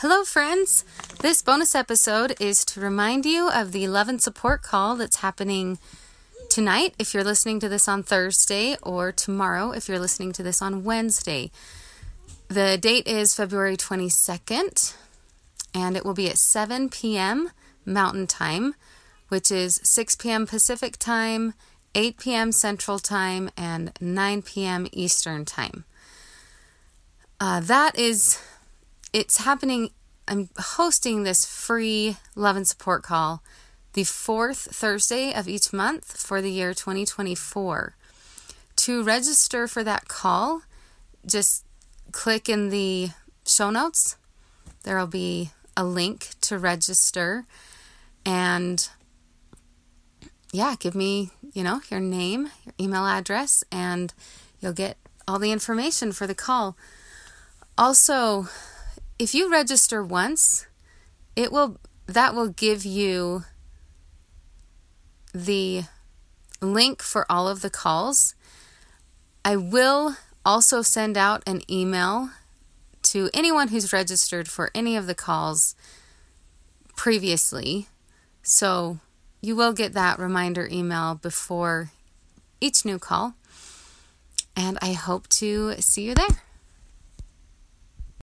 Hello, friends. This bonus episode is to remind you of the love and support call that's happening tonight if you're listening to this on Thursday, or tomorrow if you're listening to this on Wednesday. The date is February 22nd, and it will be at 7 p.m. Mountain Time, which is 6 p.m. Pacific Time, 8 p.m. Central Time, and 9 p.m. Eastern Time. Uh, that is it's happening. I'm hosting this free love and support call the fourth Thursday of each month for the year 2024. To register for that call, just click in the show notes. There will be a link to register and yeah, give me, you know, your name, your email address, and you'll get all the information for the call. Also, if you register once, it will that will give you the link for all of the calls. I will also send out an email to anyone who's registered for any of the calls previously. So you will get that reminder email before each new call. And I hope to see you there.